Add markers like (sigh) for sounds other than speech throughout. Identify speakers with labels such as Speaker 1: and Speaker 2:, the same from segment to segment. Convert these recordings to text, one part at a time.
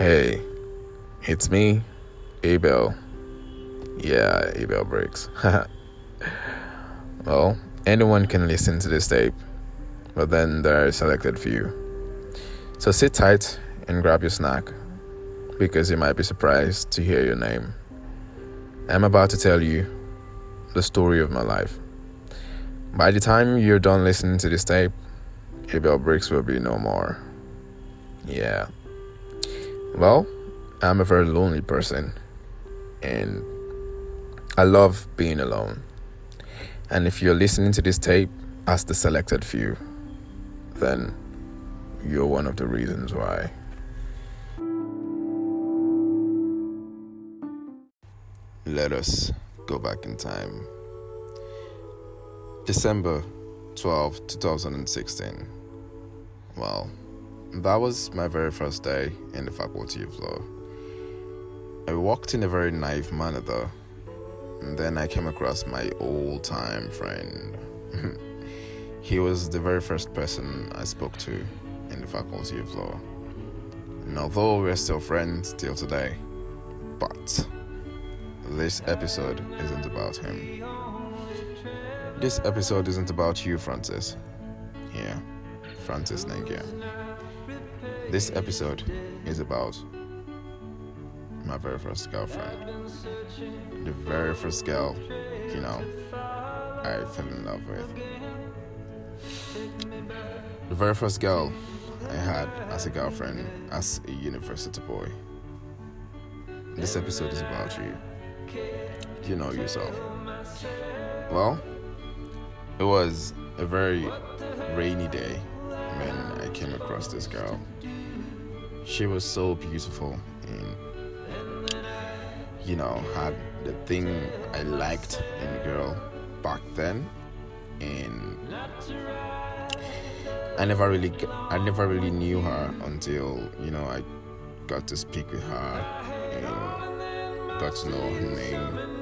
Speaker 1: Hey, it's me, Abel. Yeah, Abel Breaks. (laughs) well, anyone can listen to this tape, but then there are a selected few. So sit tight and grab your snack because you might be surprised to hear your name. I'm about to tell you the story of my life. By the time you're done listening to this tape, Abel Briggs will be no more. Yeah. Well, I'm a very lonely person and I love being alone. And if you're listening to this tape as the selected few, then you're one of the reasons why. Let us go back in time. December 12, 2016. Well, that was my very first day in the Faculty of Law. I walked in a very naive manner though, and then I came across my old time friend. (laughs) he was the very first person I spoke to in the Faculty of Law. And although we're still friends till today, but this episode isn't about him. This episode isn't about you, Francis. Yeah, Francis Nengia. This episode is about my very first girlfriend. The very first girl, you know, I fell in love with. The very first girl I had as a girlfriend as a university boy. This episode is about you. You know yourself. Well, it was a very rainy day when I came across this girl. She was so beautiful and, you know, had the thing I liked in a girl back then. And I never really, I never really knew her until, you know, I got to speak with her and got to know her name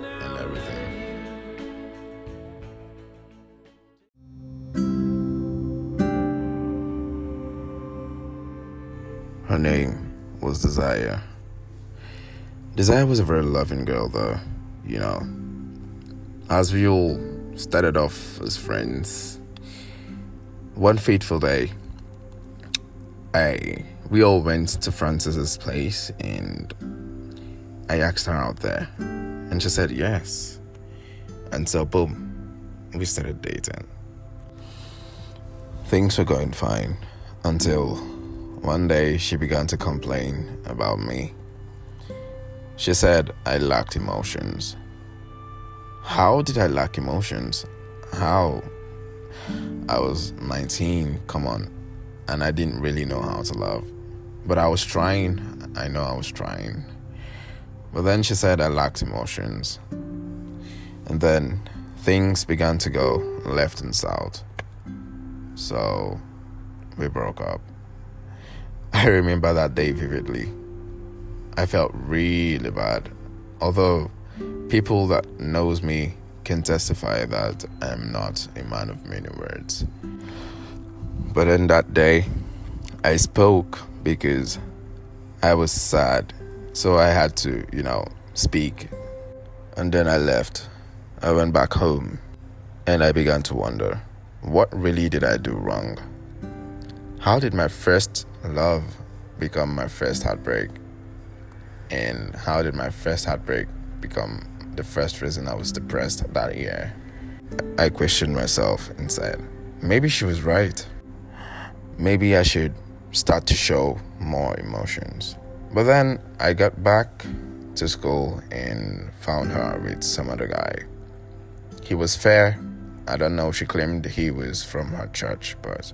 Speaker 1: Her name was Desire. Desire was a very loving girl, though, you know. As we all started off as friends, one fateful day, I we all went to Francis's place and I asked her out there, and she said yes. And so, boom, we started dating. Things were going fine until one day she began to complain about me. She said I lacked emotions. How did I lack emotions? How? I was 19, come on, and I didn't really know how to love. But I was trying, I know I was trying. But then she said I lacked emotions. And then things began to go left and south. So we broke up. I remember that day vividly. I felt really bad. Although people that knows me can testify that I'm not a man of many words. But in that day, I spoke because I was sad so I had to, you know, speak. And then I left. I went back home and I began to wonder what really did I do wrong? How did my first love become my first heartbreak? And how did my first heartbreak become the first reason I was depressed that year? I questioned myself and said, maybe she was right. Maybe I should start to show more emotions. But then I got back to school and found her with some other guy. He was fair. I don't know, she claimed he was from her church, but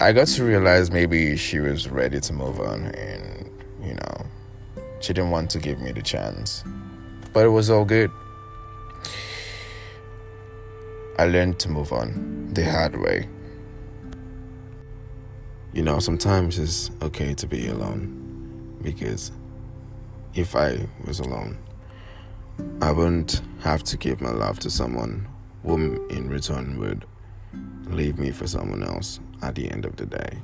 Speaker 1: I got to realize maybe she was ready to move on and, you know, she didn't want to give me the chance. But it was all good. I learned to move on the hard way. You know, sometimes it's okay to be alone because if I was alone, I wouldn't have to give my love to someone whom in return would leave me for someone else at the end of the day.